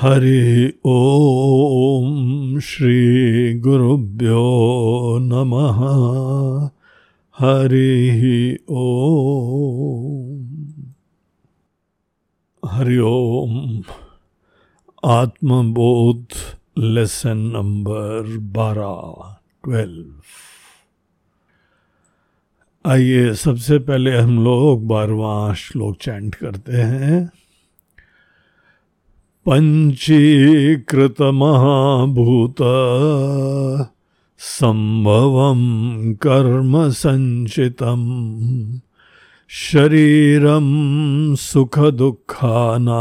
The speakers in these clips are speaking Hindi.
हरि ओम श्री गुरुभ्यो नमः। हरि ओम। हरि ओम। आत्मबोध लेसन नंबर बारह, ट्वेल्व। आइए, सबसे पहले हम लोग बारवा श्लोक चैंट करते हैं। पञ्चीकृतमहाभूत सम्भवं कर्म सञ्चितं शरीरं सुखदुःखानां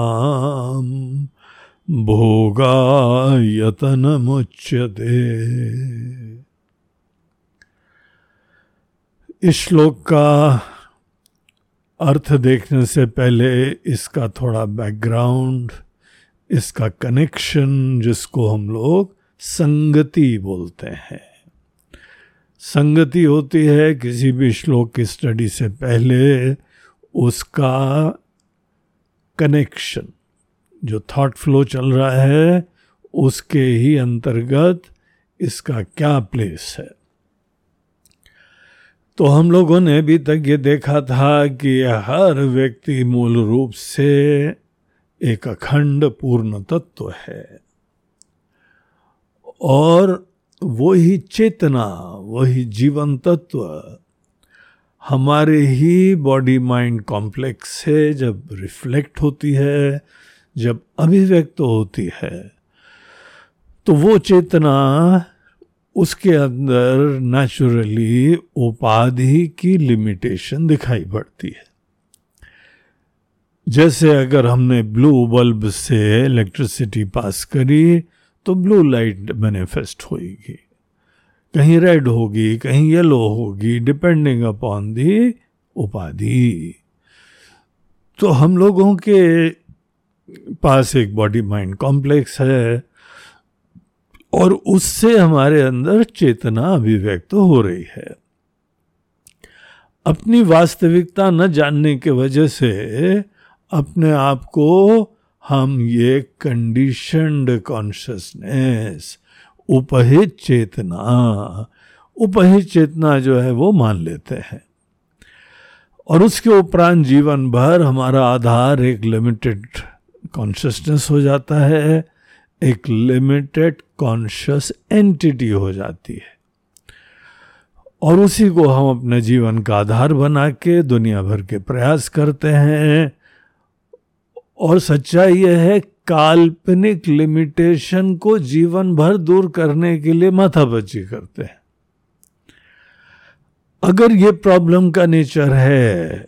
भोगायतनमुच्यते। इस श्लोक का अर्थ देखने से पहले इसका थोड़ा बैकग्राउंड इसका कनेक्शन जिसको हम लोग संगति बोलते हैं। संगति होती है किसी भी श्लोक की स्टडी से पहले उसका कनेक्शन जो थॉट फ्लो चल रहा है, उसके ही अंतर्गत इसका क्या प्लेस है। तो हम लोगों ने अभी तक ये देखा था कि हर व्यक्ति मूल रूप से एक अखंड पूर्ण तत्व है। और वही चेतना, वही जीवन तत्व हमारे ही बॉडी माइंड कॉम्प्लेक्स से जब रिफ्लेक्ट होती है, जब अभिव्यक्त होती है तो वो चेतना उसके अंदर नेचुरली उपाधि की लिमिटेशन दिखाई पड़ती है। जैसे अगर हमने ब्लू बल्ब से इलेक्ट्रिसिटी पास करी तो ब्लू लाइट मैनिफेस्ट होगी कहीं रेड होगी, कहीं येलो होगी डिपेंडिंग अपॉन दी उपाधि। तो हम लोगों के पास एक बॉडी माइंड कॉम्प्लेक्स है, और उससे हमारे अंदर चेतना अभिव्यक्त तो हो रही है। अपनी वास्तविकता न जानने के वजह से अपने आप को हम ये कंडीशनड कॉन्शियसनेस उपहित चेतना उपहित चेतना जो है वो मान लेते हैं। और उसके उपरांत जीवन भर हमारा आधार एक लिमिटेड कॉन्शियसनेस हो जाता है, एक लिमिटेड कॉन्शियस एंटिटी हो जाती है। और उसी को हम अपने जीवन का आधार बना के दुनिया भर के प्रयास करते हैं। और सच्चाई यह है, काल्पनिक लिमिटेशन को जीवन भर दूर करने के लिए माथापच्ची करते हैं। अगर ये प्रॉब्लम का नेचर है,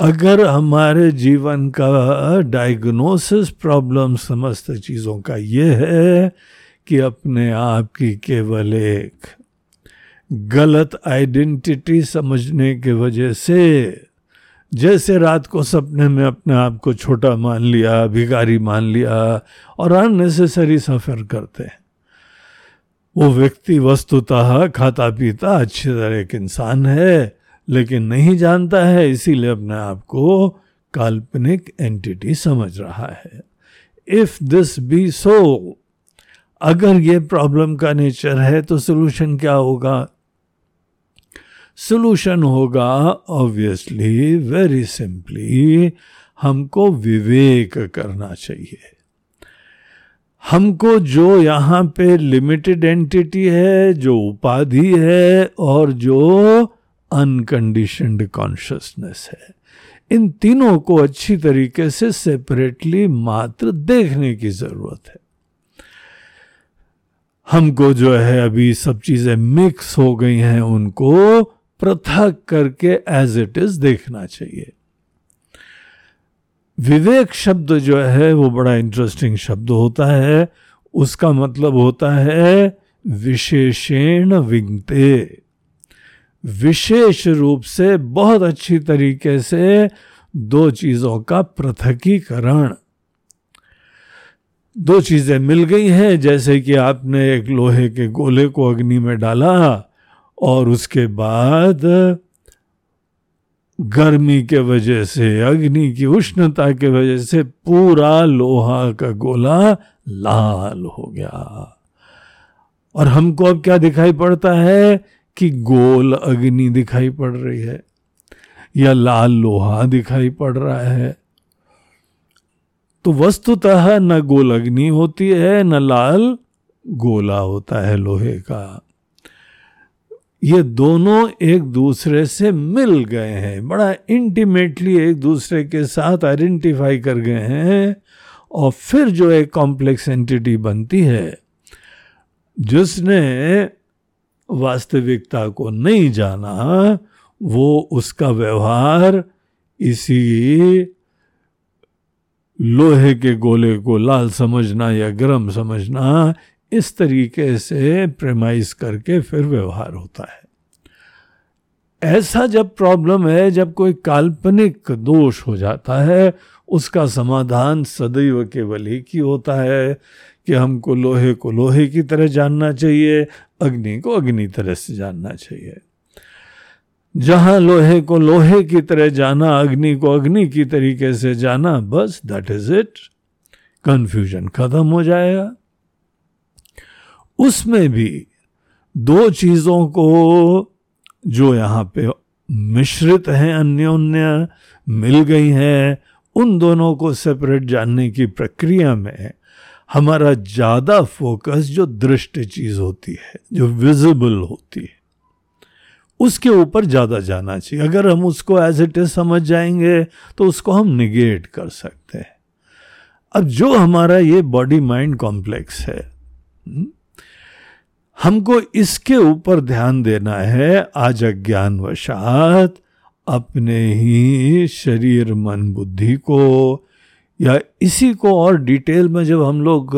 अगर हमारे जीवन का डायग्नोसिस प्रॉब्लम समस्त चीज़ों का ये है कि अपने आप की केवल एक गलत आइडेंटिटी समझने के वजह से जैसे रात को सपने में अपने आप को छोटा मान लिया, भिखारी मान लिया और अननेसेसरी सफ़र करते हैं। वो व्यक्ति वस्तुतः खाता पीता अच्छी तरह एक इंसान है, लेकिन नहीं जानता है, इसीलिए अपने आप को काल्पनिक एंटिटी समझ रहा है। इफ़ दिस बी सो अगर ये प्रॉब्लम का नेचर है तो सोल्यूशन क्या होगा? सोल्यूशन होगा ऑब्वियसली वेरी सिंपली हमको विवेक करना चाहिए। हमको जो यहाँ पे लिमिटेड एंटिटी है, जो उपाधि है, और जो अनकंडीशनड कॉन्शियसनेस है, इन तीनों को अच्छी तरीके से सेपरेटली मात्र देखने की ज़रूरत है। हमको जो है, अभी सब चीज़ें मिक्स हो गई हैं उनको पृथक करके एज इट इज़ देखना चाहिए। विवेक शब्द जो है, वो बड़ा इंटरेस्टिंग शब्द होता है। उसका मतलब होता है विशेषण विंगते। विशेष रूप से बहुत अच्छी तरीके से दो चीज़ों का पृथकीकरण। दो चीज़ें मिल गई हैं, जैसे कि आपने एक लोहे के गोले को अग्नि में डाला और उसके बाद गर्मी के वजह से, अग्नि की उष्णता के वजह से पूरा लोहा का गोला लाल हो गया। और हमको अब क्या दिखाई पड़ता है कि गोल अग्नि दिखाई पड़ रही है या लाल लोहा दिखाई पड़ रहा है। तो वस्तुतः न गोल अग्नि होती है, न लाल गोला होता है लोहे का। ये दोनों एक दूसरे से मिल गए हैं, बड़ा इंटीमेटली एक दूसरे के साथ आइडेंटिफाई कर गए हैं, और फिर जो एक कॉम्प्लेक्स एंटिटी बनती है, जिसने वास्तविकता को नहीं जाना, वो उसका व्यवहार इसी लोहे के गोले को लाल समझना या गर्म समझना इस तरीके से प्रेमाइज करके फिर व्यवहार होता है। ऐसा जब प्रॉब्लम है, जब कोई काल्पनिक दोष हो जाता है, उसका समाधान सदैव केवल ही की होता है कि हमको लोहे को लोहे की तरह जानना चाहिए, अग्नि को अग्नि तरह से जानना चाहिए। जहाँ लोहे को लोहे की तरह जाना, अग्नि को अग्नि की तरीके से जाना, बस दैट इज़ इट कंफ्यूजन खत्म हो जाएगा। उसमें भी दो चीज़ों को जो यहाँ पे मिश्रित हैं अन्योन्य मिल गई हैं उन दोनों को सेपरेट जानने की प्रक्रिया में हमारा ज़्यादा फोकस जो दृष्ट चीज़ होती है जो विजिबल होती है उसके ऊपर ज़्यादा जाना चाहिए। अगर हम उसको एज इट इज़ समझ जाएँगे तो उसको हम निगेट कर सकते हैं। अब जो हमारा ये बॉडी माइंड कॉम्प्लेक्स है हम्म, हमको इसके ऊपर ध्यान देना है आज अज्ञान वशात अपने ही शरीर, मन, बुद्धि को। या इसी को और डिटेल में जब हम लोग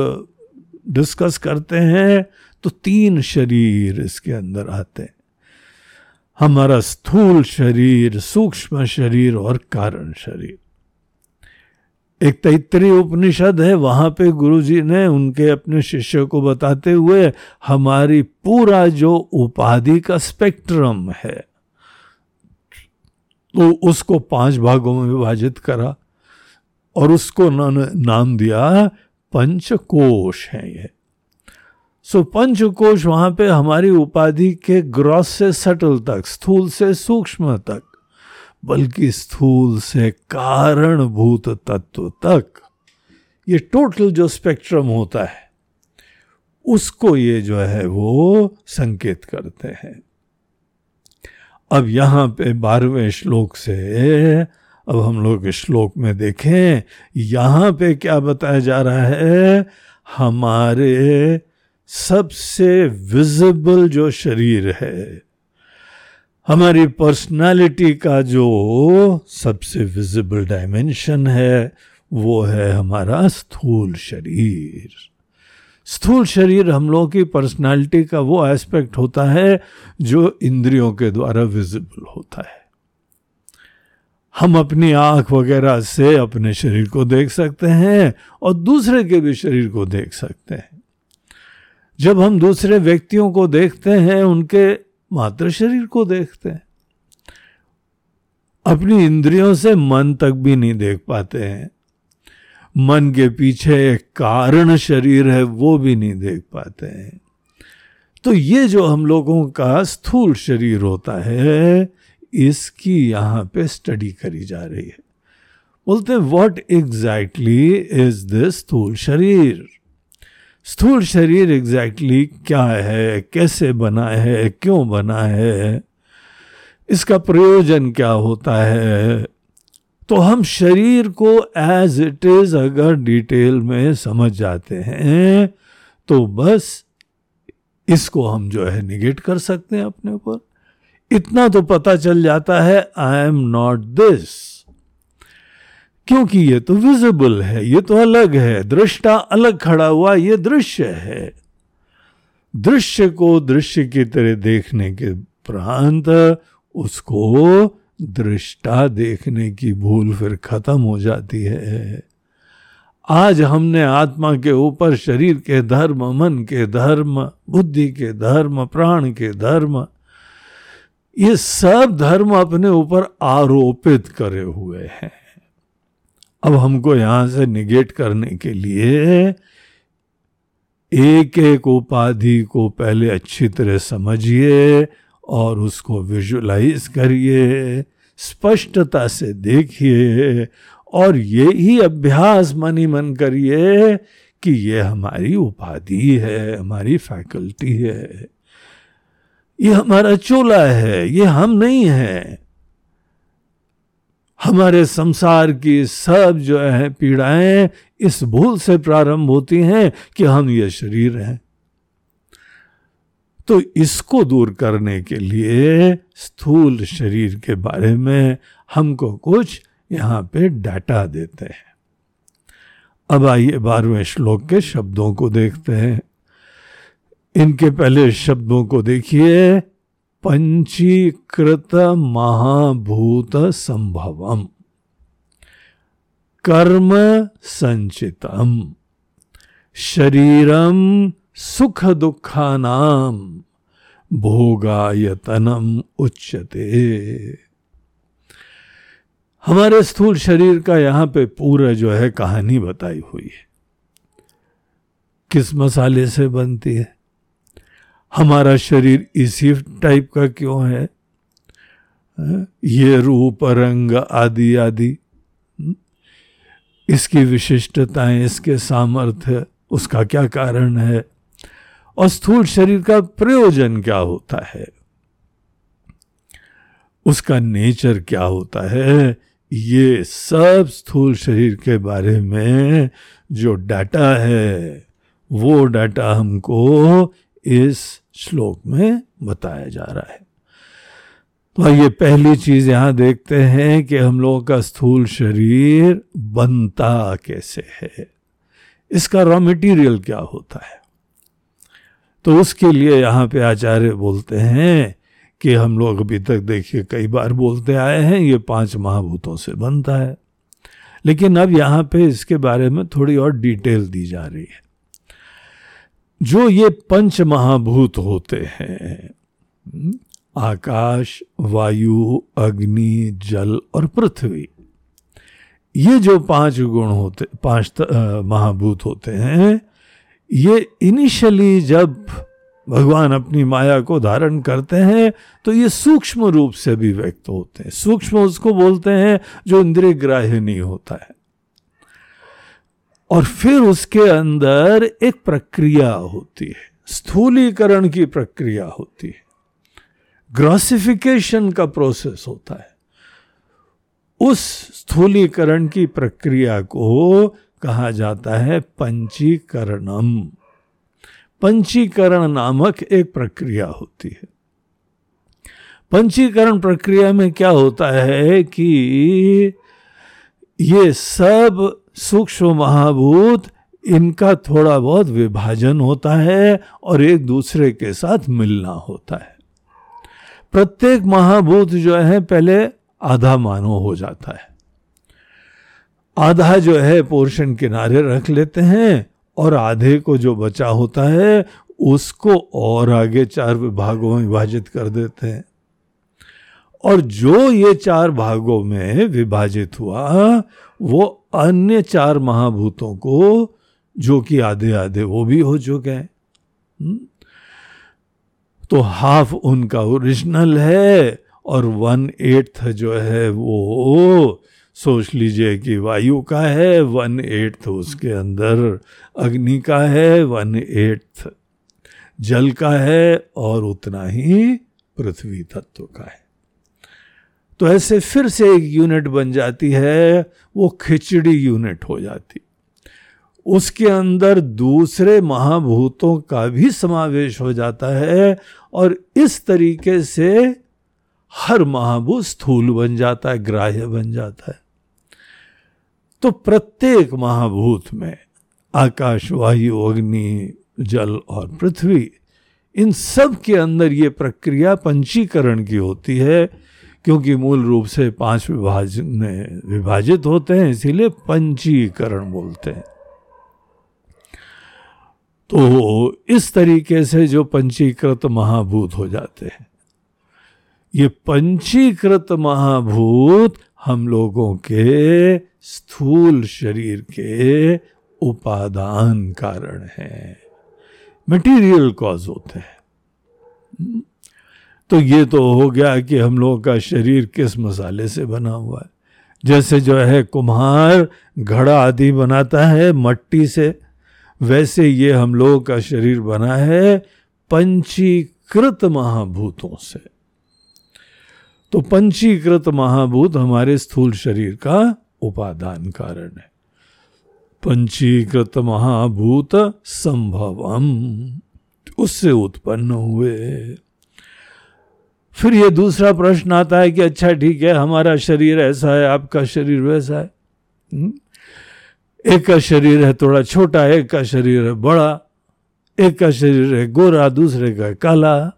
डिस्कस करते हैं तो तीन शरीर इसके अंदर आते हैं। हमारा स्थूल शरीर, सूक्ष्म शरीर और कारण शरीर। एक तैतरी उपनिषद है, वहाँ पे गुरुजी ने उनके अपने शिष्य को बताते हुए, हमारी पूरा जो उपाधि का स्पेक्ट्रम है तो उसको पाँच भागों में विभाजित करा, और उसको नाम दिया पंचकोश है ये। सो पंचकोश वहाँ पे हमारी उपाधि के ग्रॉस से सटल तक, स्थूल से सूक्ष्म तक बल्कि स्थूल से कारणभूत तत्व तक। ये टोटल जो स्पेक्ट्रम होता है, उसको ये जो है वो संकेत करते हैं। अब यहाँ पे बारहवें श्लोक से, अब हम लोग श्लोक में देखें, यहाँ पे क्या बताया जा रहा है? हमारे सबसे विजिबल जो शरीर है हमारी पर्सनालिटी का जो सबसे विजिबल डायमेंशन है, वो है हमारा स्थूल शरीर। स्थूल शरीर हम लोगों की पर्सनालिटी का वो एस्पेक्ट होता है, जो इंद्रियों के द्वारा विजिबल होता है। हम अपनी आँख वगैरह से अपने शरीर को देख सकते हैं और दूसरे के भी शरीर को देख सकते हैं। जब हम दूसरे व्यक्तियों को देखते हैं, उनके मात्र शरीर को देखते हैं। अपनी इंद्रियों से मन तक भी नहीं देख पाते हैं। मन के पीछे एक कारण शरीर है, वो भी नहीं देख पाते हैं। तो ये जो हम लोगों का स्थूल शरीर होता है, इसकी यहाँ पे स्टडी करी जा रही है। बोलते हैं व्हाट एग्जैक्टली इज़ दिस स्थूल शरीर? स्थूल शरीर एग्जैक्टली exactly क्या है? कैसे बना है? क्यों बना है? इसका प्रयोजन क्या होता है? तो हम शरीर को एज इट इज़ अगर डिटेल में समझ जाते हैं तो बस इसको हम जो है निगेट कर सकते हैं अपने ऊपर। इतना तो पता चल जाता है आई एम नॉट दिस क्योंकि ये तो विजिबल है, ये तो अलग है, दृष्टा अलग खड़ा हुआ, ये दृश्य है। दृश्य को दृश्य की तरह देखने के प्रांत, उसको दृष्टा देखने की भूल फिर खत्म हो जाती है। आज हमने आत्मा के ऊपर, शरीर के धर्म, मन के धर्म, बुद्धि के धर्म, प्राण के धर्म, ये सब धर्म अपने ऊपर आरोपित करे हुए हैं। अब हमको यहाँ से निगेट करने के लिए एक एक उपाधि को पहले अच्छी तरह समझिए और उसको विजुलाइज करिए, स्पष्टता से देखिए और ये ही अभ्यास मन ही मन करिए कि ये हमारी उपाधि है, हमारी फैकल्टी है। ये हमारा चोला है, ये हम नहीं है। हमारे संसार की सब जो है, पीड़ाएँ इस भूल से प्रारंभ होती हैं कि हम ये शरीर हैं। तो इसको दूर करने के लिए स्थूल शरीर के बारे में हमको कुछ यहाँ पे डाटा देते हैं। अब आइए बारहवें श्लोक के शब्दों को देखते हैं। इनके पहले शब्दों को देखिए। पंचीकृत महाभूत संभवम कर्म संचितम शरीरम सुख दुखानाम भोगायतनम उच्चते हमारे स्थूल शरीर का यहाँ पे पूरा जो है कहानी बताई हुई है। किस मसाले से बनती है। हमारा शरीर इसी टाइप का क्यों है? ये रूप, रंग, आदि आदि। इसकी विशिष्टताएँ, इसके सामर्थ्य, उसका क्या कारण है? और स्थूल शरीर का प्रयोजन क्या होता है? उसका नेचर क्या होता है? ये सब स्थूल शरीर के बारे में जो डाटा है, वो डाटा हमको इस श्लोक में बताया जा रहा है। तो ये पहली चीज़ यहाँ देखते हैं कि हम लोगों का स्थूल शरीर बनता कैसे है। इसका रॉ मटेरियल क्या होता है? तो उसके लिए यहाँ पे आचार्य बोलते हैं कि हम लोग अभी तक देखिए कई बार बोलते आए हैं, ये पाँच महाभूतों से बनता है। लेकिन अब यहाँ पे इसके बारे में थोड़ी और डिटेल दी जा रही है। जो ये पंच महाभूत होते हैं, आकाश, वायु, अग्नि, जल और पृथ्वी, ये जो पाँच गुण होते, पाँच महाभूत होते हैं, ये इनिशियली जब भगवान अपनी माया को धारण करते हैं तो ये सूक्ष्म रूप से भी व्यक्त होते हैं। सूक्ष्म उसको बोलते हैं जो इंद्रिय ग्राह्य नहीं होता है। और फिर उसके अंदर एक प्रक्रिया होती है। स्थूलीकरण की प्रक्रिया होती है। ग्रॉसिफिकेशन का प्रोसेस होता है। उस स्थूलीकरण की प्रक्रिया को कहा जाता है पंचीकरणम। पंचीकरण नामक एक प्रक्रिया होती है। पंचीकरण प्रक्रिया में क्या होता है कि ये सब सूक्ष्म महाभूत, इनका थोड़ा बहुत विभाजन होता है और एक दूसरे के साथ मिलना होता है। प्रत्येक महाभूत जो है, पहले आधा मानो हो जाता है। आधा जो है, पोर्शन किनारे रख लेते हैं और आधे को जो बचा होता है, उसको और आगे चार भागों में विभाजित कर देते हैं। और जो ये चार भागों में विभाजित हुआ वो अन्य चार महाभूतों को, जो कि आधे आधे वो भी हो चुके हैं हम्म? तो हाफ़ उनका ओरिजिनल है और वन एट्थ जो है वो सोच लीजिए कि वायु का है वन एट्थ उसके अंदर अग्नि का है वन एट्थ जल का है और उतना ही पृथ्वी तत्व का है तो ऐसे फिर से एक यूनिट बन जाती है, वो खिचड़ी यूनिट हो जाती। उसके अंदर दूसरे महाभूतों का भी समावेश हो जाता है और इस तरीके से हर महाभूत स्थूल बन जाता है, ग्राह्य बन जाता है। तो प्रत्येक महाभूत में आकाश वायु अग्नि, जल और पृथ्वी, इन सब के अंदर ये प्रक्रिया पंचीकरण की होती है। क्योंकि मूल रूप से पाँच विभाजन में विभाजित होते हैं, इसीलिए पंचीकरण बोलते हैं। तो इस तरीके से जो पंचीकृत महाभूत हो जाते हैं। ये पंचीकृत महाभूत हम लोगों के स्थूल शरीर के उपादान कारण है। मटेरियल कॉज होते हैं। तो ये तो हो गया कि हम लोगों का शरीर किस मसाले से बना हुआ है। जैसे जो है कुम्हार घड़ा आदि बनाता है मट्टी से, वैसे ये हम लोगों का शरीर बना है पंचीकृत महाभूतों से। तो पंचीकृत महाभूत हमारे स्थूल शरीर का उपादान कारण है। पंचीकृत महाभूत संभवम, उससे उत्पन्न हुए। फिर ये दूसरा प्रश्न आता है कि अच्छा ठीक है, हमारा शरीर ऐसा है, आपका शरीर वैसा है। हम्म? एक का शरीर है थोड़ा छोटा, एक का शरीर है बड़ा, एक का शरीर है गोरा, दूसरे का काला।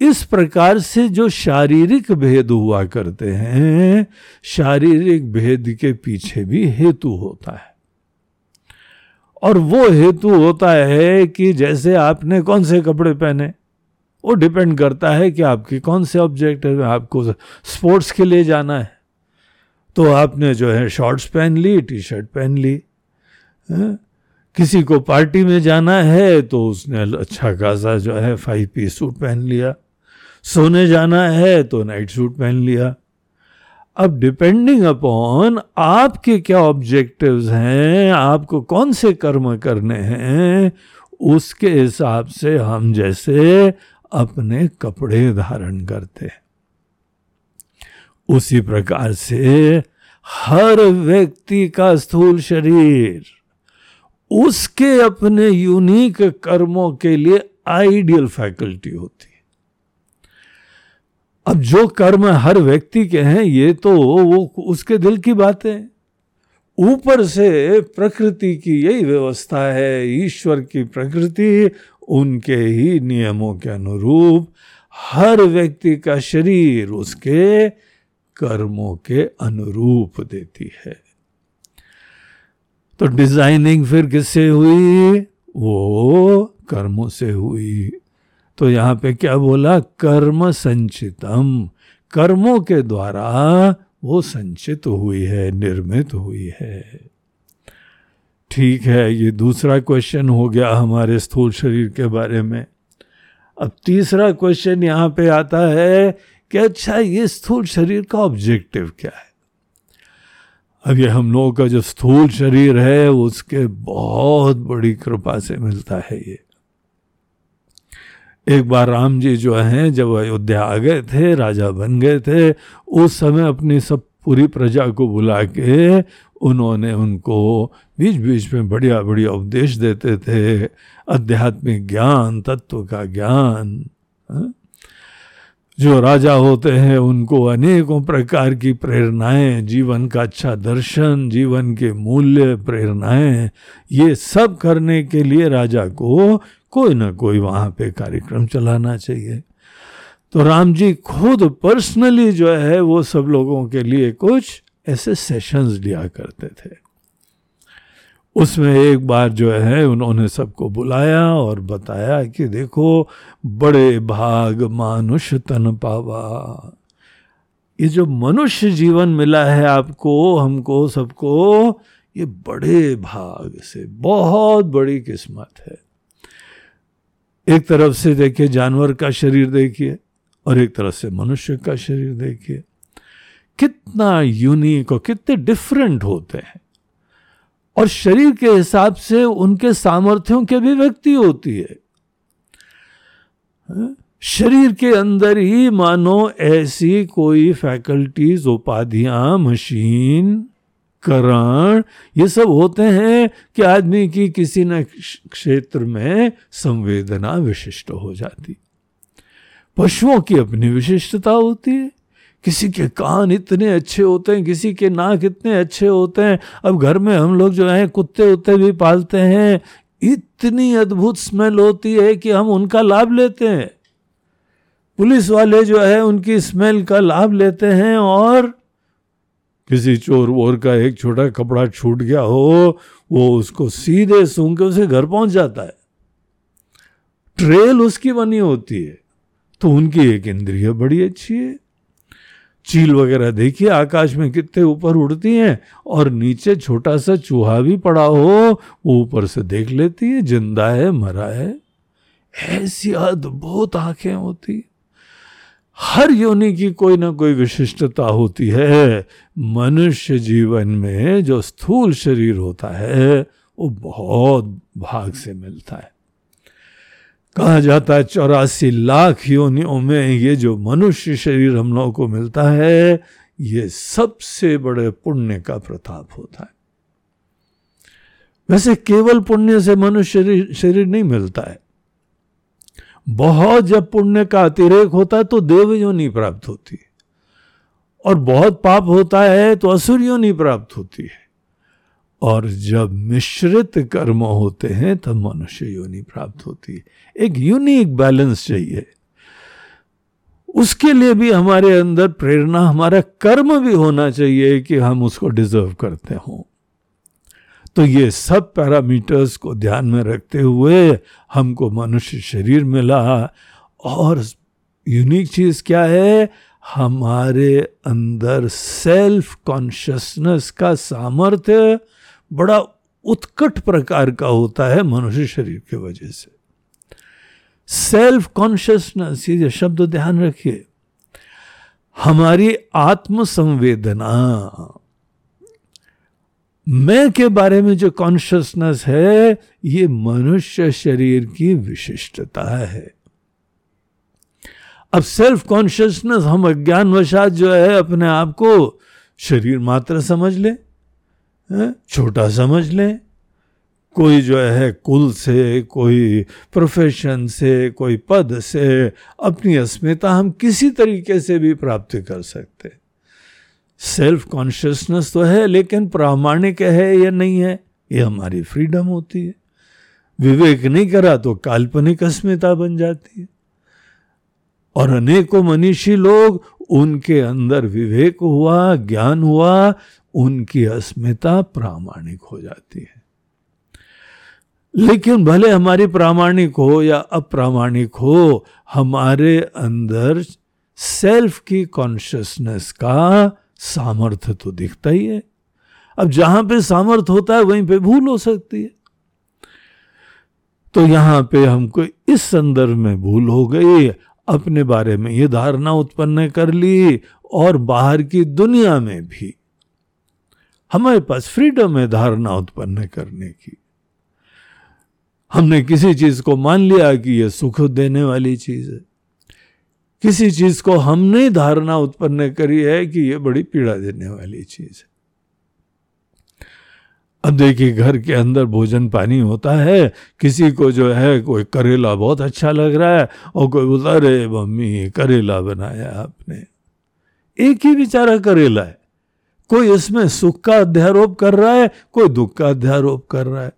इस प्रकार से जो शारीरिक भेद हुआ करते हैं, शारीरिक भेद के पीछे भी हेतु होता है। और वो हेतु होता है कि जैसे आपने कौन से कपड़े पहने? वो डिपेंड करता है कि आपके कौन से ऑब्जेक्टिव है, आपको स्पोर्ट्स के लिए जाना है। तो आपने जो है शॉर्ट्स पहन ली टी शर्ट पहन ली, है? किसी को पार्टी में जाना है तो उसने अच्छा खासा जो है फाइव पीस सूट पहन लिया। सोने जाना है तो नाइट सूट पहन लिया। अब डिपेंडिंग अपॉन आपके क्या ऑब्जेक्टिव्स हैं, आपको कौन से कर्म करने हैं, उसके हिसाब से हम जैसे अपने कपड़े धारण करते हैं। उसी प्रकार से हर व्यक्ति का स्थूल शरीर उसके अपने यूनिक कर्मों के लिए आइडियल फैकल्टी होती है। अब जो कर्म हर व्यक्ति के हैं, ये तो वो उसके दिल की बात है। ऊपर से प्रकृति की यही व्यवस्था है, ईश्वर की प्रकृति उनके ही नियमों के अनुरूप हर व्यक्ति का शरीर उसके कर्मों के अनुरूप देती है। तो डिज़ाइनिंग फिर किससे हुई? वो कर्मों से हुई। तो यहाँ पे क्या बोला? कर्म संचितम। कर्मों के द्वारा वो संचित हुई है, निर्मित हुई है। ठीक है, ये दूसरा क्वेश्चन हो गया हमारे स्थूल शरीर के बारे में। अब तीसरा क्वेश्चन यहाँ पे आता है कि अच्छा ये स्थूल शरीर का ऑब्जेक्टिव क्या है? अब ये हम लोगों का जो स्थूल शरीर है, उसके बहुत बड़ी कृपा से मिलता है ये। एक बार राम जी जो हैं, जब अयोध्या आ गए थे, राजा बन गए थे, उस समय अपनी सब पूरी प्रजा को बुला के उन्होंने उनको बीच बीच में बढ़िया बढ़िया उपदेश देते थे। आध्यात्मिक ज्ञान, तत्व का ज्ञान हाँ? जो राजा होते हैं, उनको अनेकों प्रकार की प्रेरणाएँ, जीवन का अच्छा दर्शन, जीवन के मूल्य, प्रेरणाएँ, ये सब करने के लिए राजा को कोई ना कोई वहाँ पे कार्यक्रम चलाना चाहिए। तो राम जी खुद पर्सनली जो है, वो सब लोगों के लिए कुछ ऐसे सेशंस लिया करते थे। उसमें एक बार जो है उन्होंने सबको बुलाया और बताया कि देखो, बड़े भाग मानुष तन पावा। ये जो मनुष्य जीवन मिला है आपको, हमको, सबको, ये बड़े भाग से बहुत बड़ी किस्मत है। एक तरफ़ से देखिए जानवर का शरीर देखिए और एक तरफ़ से मनुष्य का शरीर देखिए। कितना यूनिक और कितने डिफरेंट होते हैं। और शरीर के हिसाब से उनके सामर्थ्यों की अभिव्यक्ति होती है। हाँ? शरीर के अंदर ही मानो ऐसी कोई फैकल्टीज, उपाधियाँ, मशीन, करण, ये सब होते हैं कि आदमी की किसी न क्षेत्र में संवेदना विशिष्ट हो जाती। पशुओं की अपनी विशिष्टता होती है। किसी के कान इतने अच्छे होते हैं, किसी के नाक इतने अच्छे होते हैं। अब घर में हम लोग जो हैं, कुत्ते उत्ते भी पालते हैं। इतनी अद्भुत स्मेल होती है कि हम उनका लाभ लेते हैं। पुलिस वाले जो है, उनकी स्मेल का लाभ लेते हैं और किसी चोर वोर का एक छोटा कपड़ा छूट गया हो, वो उसको सीधे सूंघ के उसे घर पहुँच जाता है। ट्रेल उसकी बनी होती है तो उनकी एक इंद्रिय बड़ी अच्छी है। चील वगैरह देखिए, आकाश में कितने ऊपर उड़ती हैं और नीचे छोटा सा चूहा भी पड़ा हो, वो ऊपर से देख लेती है, ज़िंदा है, मरा है। ऐसी अद्भुत आँखें होती हर योनि की कोई ना कोई विशिष्टता होती है। मनुष्य जीवन में जो स्थूल शरीर होता है, वो बहुत भाग से मिलता है। कहा जाता है चौरासी लाख योनियों में ये जो मनुष्य शरीर हम लोगों को मिलता है ये सबसे बड़े पुण्य का प्रताप होता है। वैसे केवल पुण्य से मनुष्य शरीर, शरीर नहीं मिलता है। बहुत जब पुण्य का अतिरेक होता है तो देव योनि प्राप्त होती है। और बहुत पाप होता है तो असुर योनि प्राप्त होती है। और जब मिश्रित कर्म होते हैं, तब मनुष्य योनि प्राप्त होती है। एक यूनिक बैलेंस चाहिए। उसके लिए भी हमारे अंदर प्रेरणा, हमारा कर्म भी होना चाहिए कि हम उसको डिजर्व करते हों। तो ये सब पैरामीटर्स को ध्यान में रखते हुए हमको मनुष्य शरीर मिला। और यूनिक चीज़ क्या है? हमारे अंदर सेल्फ कॉन्शियसनेस का सामर्थ्य बड़ा उत्कट प्रकार का होता है मनुष्य शरीर के वजह से। सेल्फ कॉन्शियसनेस ये शब्द ध्यान रखिए, हमारी आत्म संवेदना मैं के बारे में जो कॉन्शियसनेस है, ये मनुष्य शरीर की विशिष्टता है। अब सेल्फ कॉन्शियसनेस हम अज्ञानवशात जो है, अपने आप को शरीर मात्र समझ ले। छोटा समझ लें। कोई जो है कुल से, कोई प्रोफेशन से, कोई पद से, अपनी अस्मिता हम किसी तरीके से भी प्राप्त कर सकते सेल्फ कॉन्शियसनेस तो है, लेकिन प्रामाणिक है या नहीं है, ये हमारी फ्रीडम होती है। विवेक नहीं करा तो काल्पनिक अस्मिता बन जाती है। और अनेकों मनीषी लोग, उनके अंदर विवेक हुआ, ज्ञान हुआ उनकी अस्मिता प्रामाणिक हो जाती है। लेकिन भले हमारी प्रामाणिक हो या अप्रामाणिक हो, हमारे अंदर सेल्फ की कॉन्शियसनेस का सामर्थ्य तो दिखता ही है। अब जहाँ पे सामर्थ्य होता है, वहीं पे भूल हो सकती है। तो यहाँ पे हमको इस संदर्भ में भूल हो गई, अपने बारे में ये धारणा उत्पन्न कर ली, और बाहर की दुनिया में भी हमारे पास फ्रीडम है धारणा उत्पन्न करने की। हमने किसी चीज़ को मान लिया कि यह सुख देने वाली चीज़ है। किसी चीज़ को हमने धारणा उत्पन्न करी है कि यह बड़ी पीड़ा देने वाली चीज़ है। अब देखिए, घर के अंदर भोजन पानी होता है, किसी को जो है कोई करेला बहुत अच्छा लग रहा है और कोई बोलता अरे मम्मी, करेला बनाया आपने। एक ही बेचारा करेला है। कोई इसमें सुख का अध्यारोप कर रहा है, कोई दुख का अध्यारोप कर रहा है।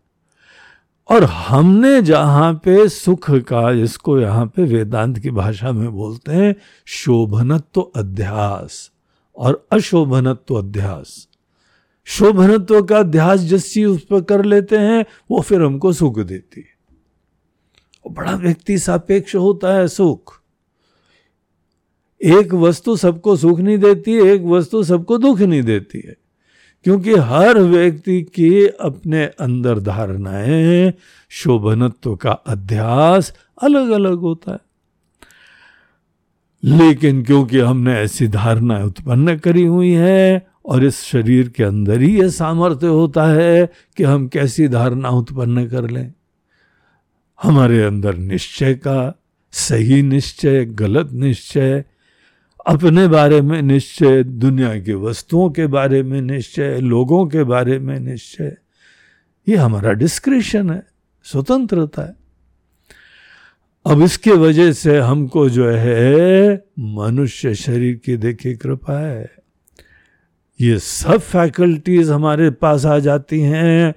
और हमने जहाँ पे सुख का जिसको यहाँ पे वेदांत की भाषा में बोलते हैं, शोभनत्व अध्यास और अशोभनत्व अध्यास। शोभनत्व का अध्यास जिस चीज़ उस पर कर लेते हैं, वो फिर हमको सुख देती है। बड़ा व्यक्ति सापेक्ष होता है सुख। एक वस्तु सबको सुख नहीं देती, एक वस्तु सबको दुख नहीं देती है। क्योंकि हर व्यक्ति की अपने अंदर धारणाएँ, शोभनत्व का अध्यास अलग अलग होता है। लेकिन क्योंकि हमने ऐसी धारणाएँ उत्पन्न करी हुई है और इस शरीर के अंदर ही यह सामर्थ्य होता है कि हम कैसी धारणा उत्पन्न कर लें। हमारे अंदर निश्चय का सही निश्चय, गलत निश्चय अपने बारे में निश्चय, दुनिया की वस्तुओं के बारे में निश्चय, लोगों के बारे में निश्चय। ये हमारा डिस्क्रिप्शन है, स्वतंत्रता है। अब इसके वजह से हमको जो है, मनुष्य शरीर की देखिए कृपा है। ये सब फैकल्टीज हमारे पास आ जाती हैं,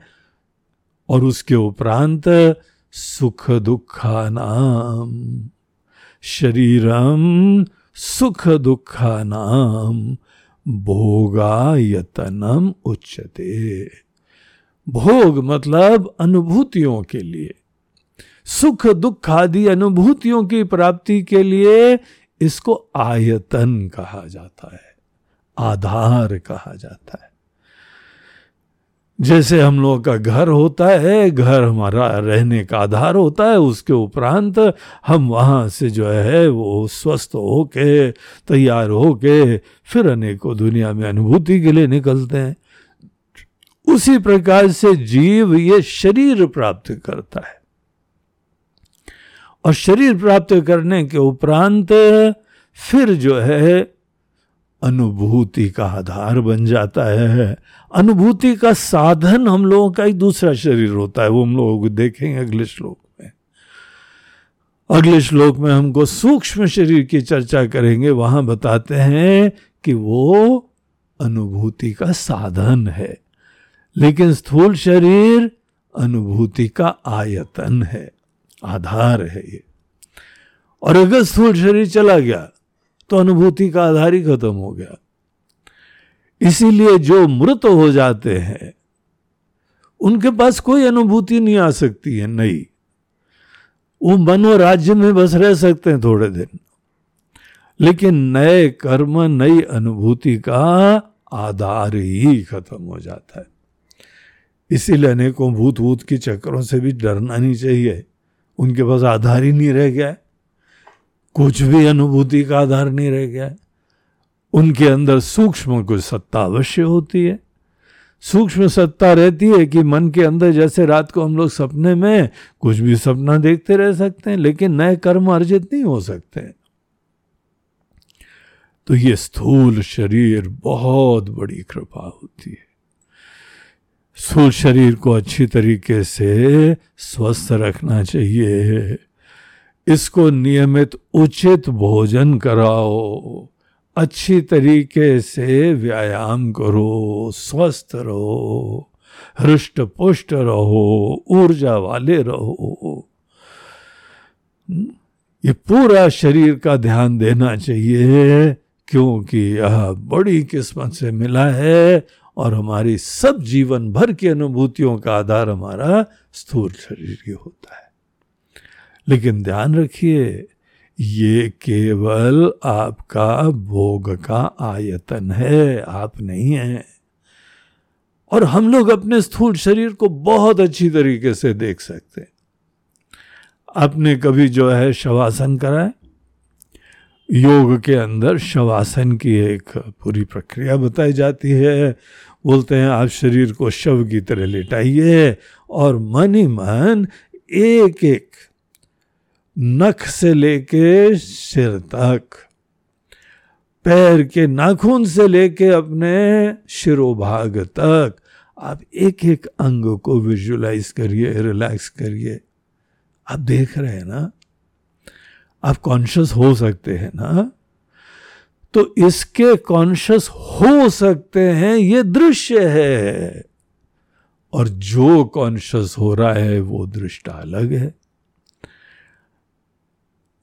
और उसके उपरांत सुख दुखा नाम, शरीरम सुख दुखा नाम भोगायतनम उच्चते भोग मतलब अनुभूतियों के लिए। सुख दुख आदि अनुभूतियों की प्राप्ति के लिए इसको आयतन कहा जाता है, आधार कहा जाता है। जैसे हम लोगों का घर होता है, घर हमारा रहने का आधार होता है, उसके उपरांत हम वहाँ से जो है वो स्वस्थ होके, तैयार होके फिर अनेकों दुनिया में अनुभूति के लिए निकलते हैं। उसी प्रकार से जीव ये शरीर प्राप्त करता है। और शरीर प्राप्त करने के उपरांत फिर जो है अनुभूति का आधार बन जाता है। अनुभूति का साधन हम लोगों का एक दूसरा शरीर होता है, वो हम लोगों देखेंगे अगले श्लोक में। अगले श्लोक में हमको सूक्ष्म शरीर की चर्चा करेंगे, वहाँ बताते हैं कि वो अनुभूति का साधन है। लेकिन स्थूल शरीर अनुभूति का आयतन है, आधार है ये। और अगर स्थूल शरीर चला गया तो अनुभूति का आधार ही खत्म हो गया। इसीलिए जो मृत हो जाते हैं, उनके पास कोई अनुभूति नहीं आ सकती है नई वो मनो राज्य में बस रह सकते हैं थोड़े दिन। लेकिन नए कर्म, नई अनुभूति का आधार ही खत्म हो जाता है। इसीलिए अनेकों भूत भूत के चक्रों से भी डरना नहीं चाहिए। उनके पास आधार ही नहीं रह गया कुछ भी अनुभूति का आधार नहीं रह गया। उनके अंदर सूक्ष्म कुछ सत्ता अवश्य होती है। सूक्ष्म सत्ता रहती है कि मन के अंदर जैसे रात को हम लोग सपने में कुछ भी सपना देखते रह सकते हैं, लेकिन नए कर्म अर्जित नहीं हो सकते। तो ये स्थूल शरीर बहुत बड़ी कृपा होती है। स्थूल शरीर को अच्छी तरीके से स्वस्थ रखना चाहिए। इसको नियमित उचित भोजन कराओ। अच्छी तरीके से व्यायाम करो, स्वस्थ रहो हृष्ट पुष्ट रहो, ऊर्जा वाले रहो। ये पूरा शरीर का ध्यान देना चाहिए, क्योंकि यह बड़ी किस्मत से मिला है और हमारी सब जीवन भर की अनुभूतियों का आधार हमारा स्थूल शरीर ही होता है। लेकिन ध्यान रखिए, ये केवल आपका भोग का आयतन है, आप नहीं है। और हम लोग अपने स्थूल शरीर को बहुत अच्छी तरीके से देख सकते हैं। आपने कभी जो है शवासन करा है? योग के अंदर शवासन की एक पूरी प्रक्रिया बताई जाती है। बोलते हैं, आप शरीर को शव की तरह लेटाइए और मन ही मन एक एक नख से लेके सिर तक, पैर के नाखून से लेके अपने शिरोभाग तक। आप एक एक अंग को विजुलाइज करिए रिलैक्स करिए। आप देख रहे हैं ना? आप कॉन्शियस हो सकते हैं ना? तो इसके कॉन्शियस हो सकते हैं, ये दृश्य है। और जो कॉन्शियस हो रहा है, वो दृष्टा अलग है।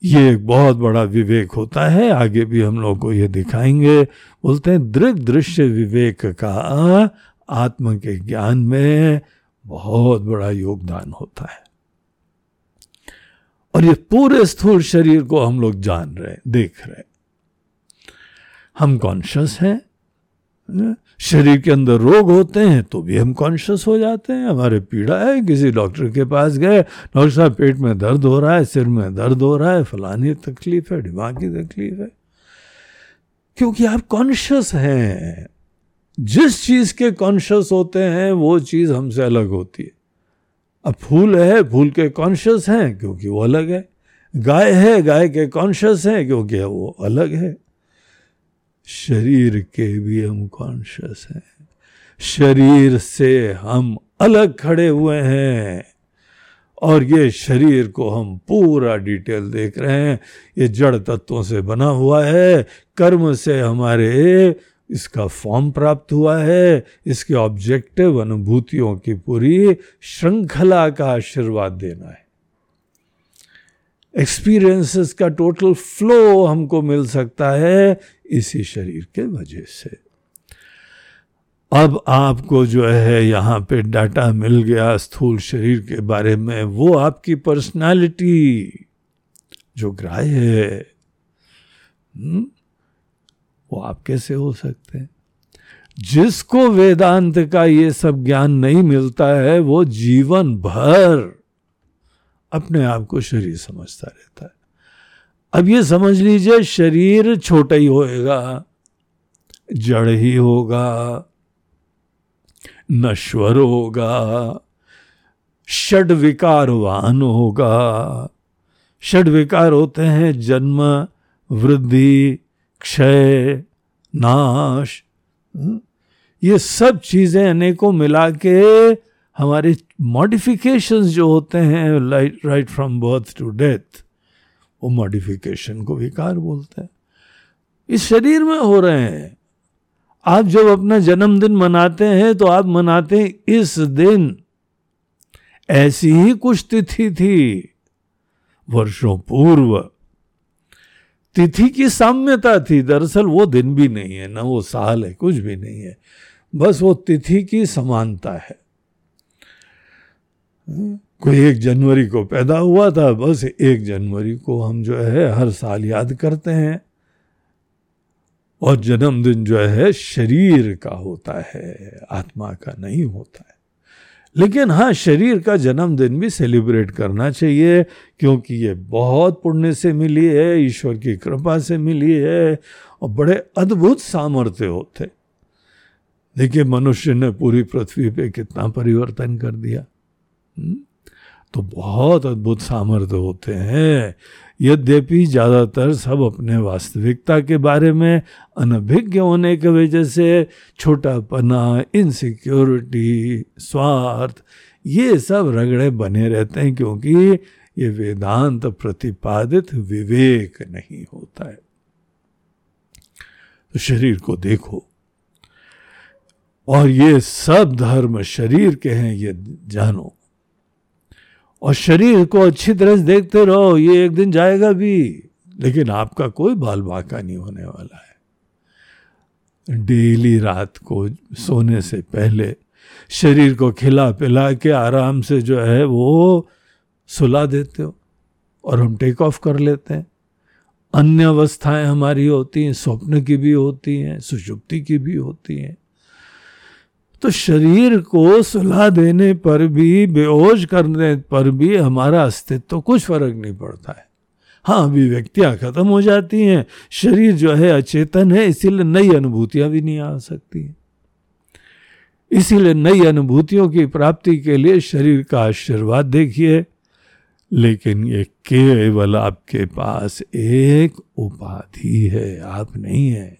ये एक बहुत बड़ा विवेक होता है। आगे भी हम लोग को ये दिखाएँगे। बोलते हैं दृग दृश्य विवेक का आत्म के ज्ञान में बहुत बड़ा योगदान होता है। और ये पूरे स्थूल शरीर को हम लोग जान रहे देख रहे हम कॉन्शियस हैं। शरीर के अंदर रोग होते हैं तो भी हम कॉन्शियस हो जाते हैं। हमारे पीड़ा है, किसी डॉक्टर के पास गए, डॉक्टर साहब, पेट में दर्द हो रहा है, सिर में दर्द हो रहा है, फलानी तकलीफ़ है, दिमाग की तकलीफ़ है। क्योंकि आप कॉन्शियस हैं। जिस चीज़ के कॉन्शियस होते हैं, वो चीज़ हमसे अलग होती है। अब फूल है, फूल के कॉन्शियस हैं, क्योंकि वो अलग है। गाय है, गाय के कॉन्शियस हैं, क्योंकि वो अलग है। शरीर के भी हम कॉन्शियस हैं। शरीर से हम अलग खड़े हुए हैं। और ये शरीर को हम पूरा डिटेल देख रहे हैं। ये जड़ तत्वों से बना हुआ है। कर्म से हमारे इसका फॉर्म प्राप्त हुआ है। इसके ऑब्जेक्टिव अनुभूतियों की पूरी श्रृंखला का आशीर्वाद देना है। एक्सपीरियंसेस का टोटल फ्लो हमको मिल सकता है इसी शरीर के वजह से। अब आपको जो है यहाँ पे डाटा मिल गया स्थूल शरीर के बारे में वो आपकी पर्सनालिटी जो ग्राह्य है हम्म, वो आप कैसे हो सकते हैं? जिसको वेदांत का ये सब ज्ञान नहीं मिलता है वो जीवन भर अपने आप को शरीर समझता रहता है। अब ये समझ लीजिए, शरीर छोटा ही होएगा, जड़ ही होगा नश्वर होगा, षड विकारवान होगा। षड विकार होते हैं जन्म, वृद्धि, क्षय, नाश। हम्म? ये सब चीज़ें अनेकों मिला के हमारे मॉडिफिकेशंस जो होते हैं right from birth to death वो मॉडिफिकेशन को विकार बोलते हैं। इस शरीर में हो रहे हैं। आप जब अपना जन्मदिन मनाते हैं तो आप मनाते हैं इस दिन। ऐसी ही कुछ तिथि थी, वर्षों पूर्व। तिथि की साम्यता थी, दरअसल वो दिन भी नहीं है, ना वो साल है, कुछ भी नहीं है। बस वो तिथि की समानता है। कोई एक जनवरी को पैदा हुआ था, बस एक जनवरी को हम जो है हर साल याद करते हैं। और जन्मदिन जो है शरीर का होता है, आत्मा का नहीं होता है। लेकिन हाँ शरीर का जन्मदिन भी सेलिब्रेट करना चाहिए, क्योंकि ये बहुत पुण्य से मिली है, ईश्वर की कृपा से मिली है, और बड़े अद्भुत सामर्थ्य होते। देखिए, मनुष्य ने पूरी पृथ्वी पे कितना परिवर्तन कर दिया? तो बहुत अद्भुत सामर्थ्य होते हैं। यद्यपि ज़्यादातर सब अपने वास्तविकता के बारे में अनभिज्ञ होने की वजह से छोटापना इनसिक्योरिटी स्वार्थ, ये सब रगड़े बने रहते हैं क्योंकि ये वेदांत प्रतिपादित विवेक नहीं होता है। तो शरीर को देखो। और ये सब धर्म शरीर के हैं, ये जानो। और शरीर को अच्छी तरह से देखते रहो, ये एक दिन जाएगा भी। लेकिन आपका कोई बाल बाका नहीं होने वाला है। डेली रात को सोने से पहले शरीर को खिला पिला के आराम से जो है वो सुला देते हो और हम टेक ऑफ़ कर लेते हैं। अन्य अवस्थाएँ हमारी होती हैं, स्वप्न की भी होती हैं, सुषुप्ति की भी होती हैं। तो शरीर को सुला देने पर भी, बेहोश करने पर भी हमारा अस्तित्व तो कुछ फ़र्क नहीं पड़ता है। हाँ अभिव्यक्तियाँ खत्म हो जाती हैं। शरीर जो है अचेतन है, इसीलिए नई अनुभूतियाँ भी नहीं आ सकती इसीलिए नई अनुभूतियों की प्राप्ति के लिए शरीर का आशीर्वाद देखिए, लेकिन ये केवल आपके पास एक उपाधि है, आप नहीं है।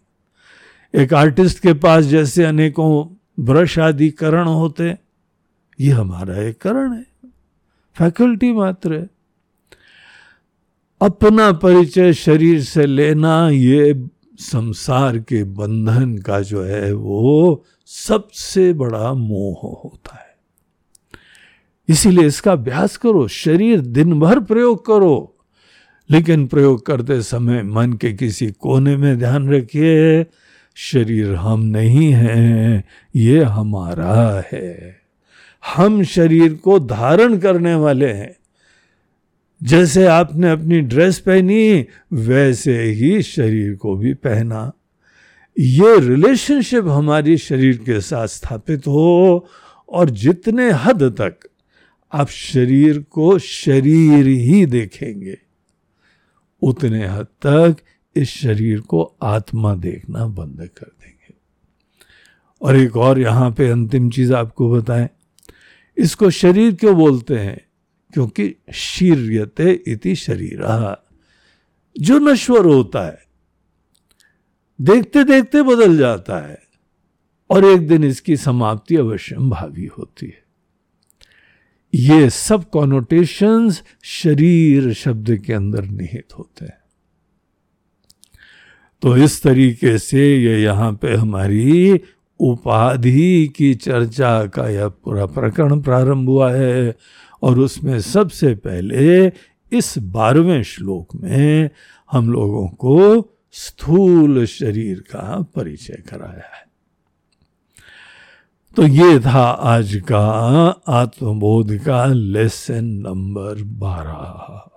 एक आर्टिस्ट के पास जैसे अनेकों ब्रश आदि करण होते, ये हमारा एक करण है। फैकल्टी मात्र है। अपना परिचय शरीर से लेना, ये संसार के बंधन का जो है, वो सबसे बड़ा मोह होता है। इसीलिए इसका अभ्यास करो, शरीर दिन भर प्रयोग करो। लेकिन प्रयोग करते समय मन के किसी कोने में ध्यान रखिए शरीर हम नहीं हैं, ये हमारा है। हम शरीर को धारण करने वाले हैं। जैसे आपने अपनी ड्रेस पहनी, वैसे ही शरीर को भी पहना। ये रिलेशनशिप हमारी शरीर के साथ स्थापित हो और जितने हद तक आप शरीर को शरीर ही देखेंगे, उतने हद तक इस शरीर को आत्मा देखना बंद कर देंगे। और एक और यहाँ पे अंतिम चीज़ आपको बताएँ। इसको शरीर क्यों बोलते हैं? क्योंकि शीर्यते इति शरीर। जो नश्वर होता है देखते देखते बदल जाता है, और एक दिन इसकी समाप्ति अवश्य भावी होती है। ये सब कॉनोटेशंस शरीर शब्द के अंदर निहित होते हैं। तो इस तरीके से ये यहाँ पे हमारी उपाधि की चर्चा का यह पूरा प्रकरण प्रारंभ हुआ है। और उसमें सबसे पहले इस बारहवें श्लोक में हम लोगों को स्थूल शरीर का परिचय कराया है। तो ये था आज का आत्मबोध का लेसन नंबर बारह।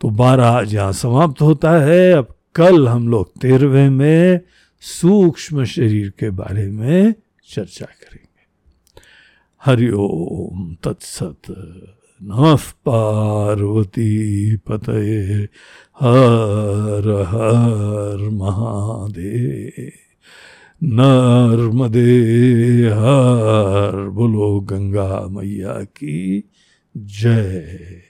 तो बारह आज यहाँ समाप्त होता है। अब कल हम लोग तेरहवें में सूक्ष्म शरीर के बारे में चर्चा करेंगे। हरिओम तत्सत नमः पार्वती पतये हर हर महादेव। नर्मदे हर बोलो गंगा मैया की जय।